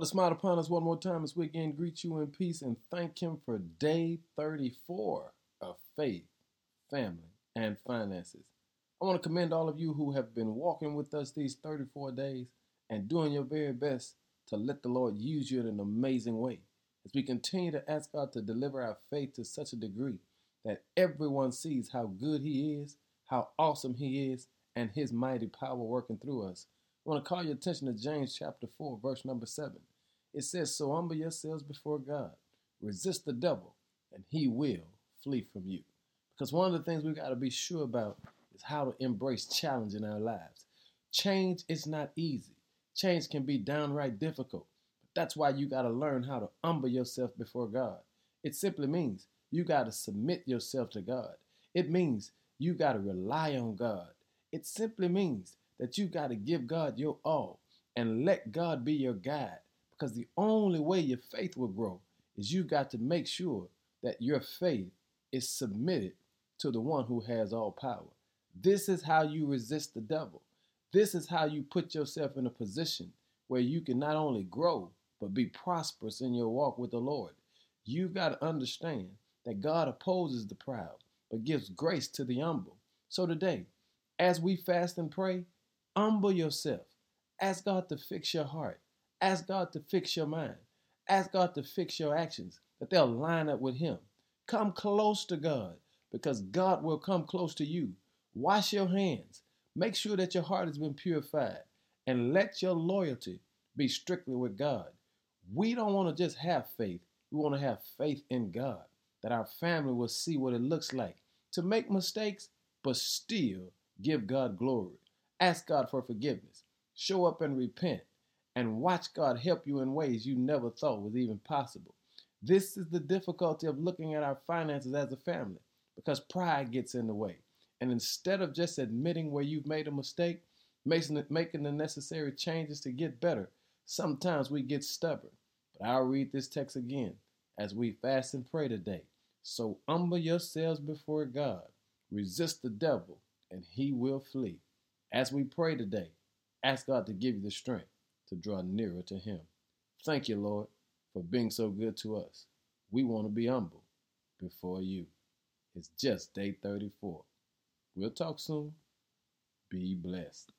To smile upon us one more time as we again greet you in peace and thank Him for day 34 of faith, family, and finances. I want to commend all of you who have been walking with us these 34 days and doing your very best to let the Lord use you in an amazing way as we continue to ask God to deliver our faith to such a degree that everyone sees how good He is, how awesome He is, and His mighty power working through us. I want to call your attention to James chapter 4, verse number 7. It says, So humble yourselves before God, resist the devil, and he will flee from you. Because one of the things we got to be sure about is how to embrace challenge in our lives. Change is not easy, change can be downright difficult. But that's why you got to learn how to humble yourself before God. It simply means you got to submit yourself to God. It means you got to rely on God. It simply means that you got to give God your all and let God be your guide. Because the only way your faith will grow is you've got to make sure that your faith is submitted to the one who has all power. This is how you resist the devil. This is how you put yourself in a position where you can not only grow, but be prosperous in your walk with the Lord. You've got to understand that God opposes the proud, but gives grace to the humble. So today, as we fast and pray, humble yourself. Ask God to fix your heart. Ask God to fix your mind. Ask God to fix your actions, that they'll line up with Him. Come close to God because God will come close to you. Wash your hands. Make sure that your heart has been purified and let your loyalty be strictly with God. We don't want to just have faith, we want to have faith in God, that our family will see what it looks like to make mistakes, but still give God glory. Ask God for forgiveness. Show up and repent and watch God help you in ways you never thought was even possible. This is the difficulty of looking at our finances as a family because pride gets in the way. And instead of just admitting where you've made a mistake, making the necessary changes to get better, sometimes we get stubborn. But I'll read this text again as we fast and pray today. So humble yourselves before God, resist the devil, and he will flee. As we pray today, ask God to give you the strength to draw nearer to Him. Thank you, Lord, for being so good to us. We want to be humble before you. It's just day 34. We'll talk soon. Be blessed.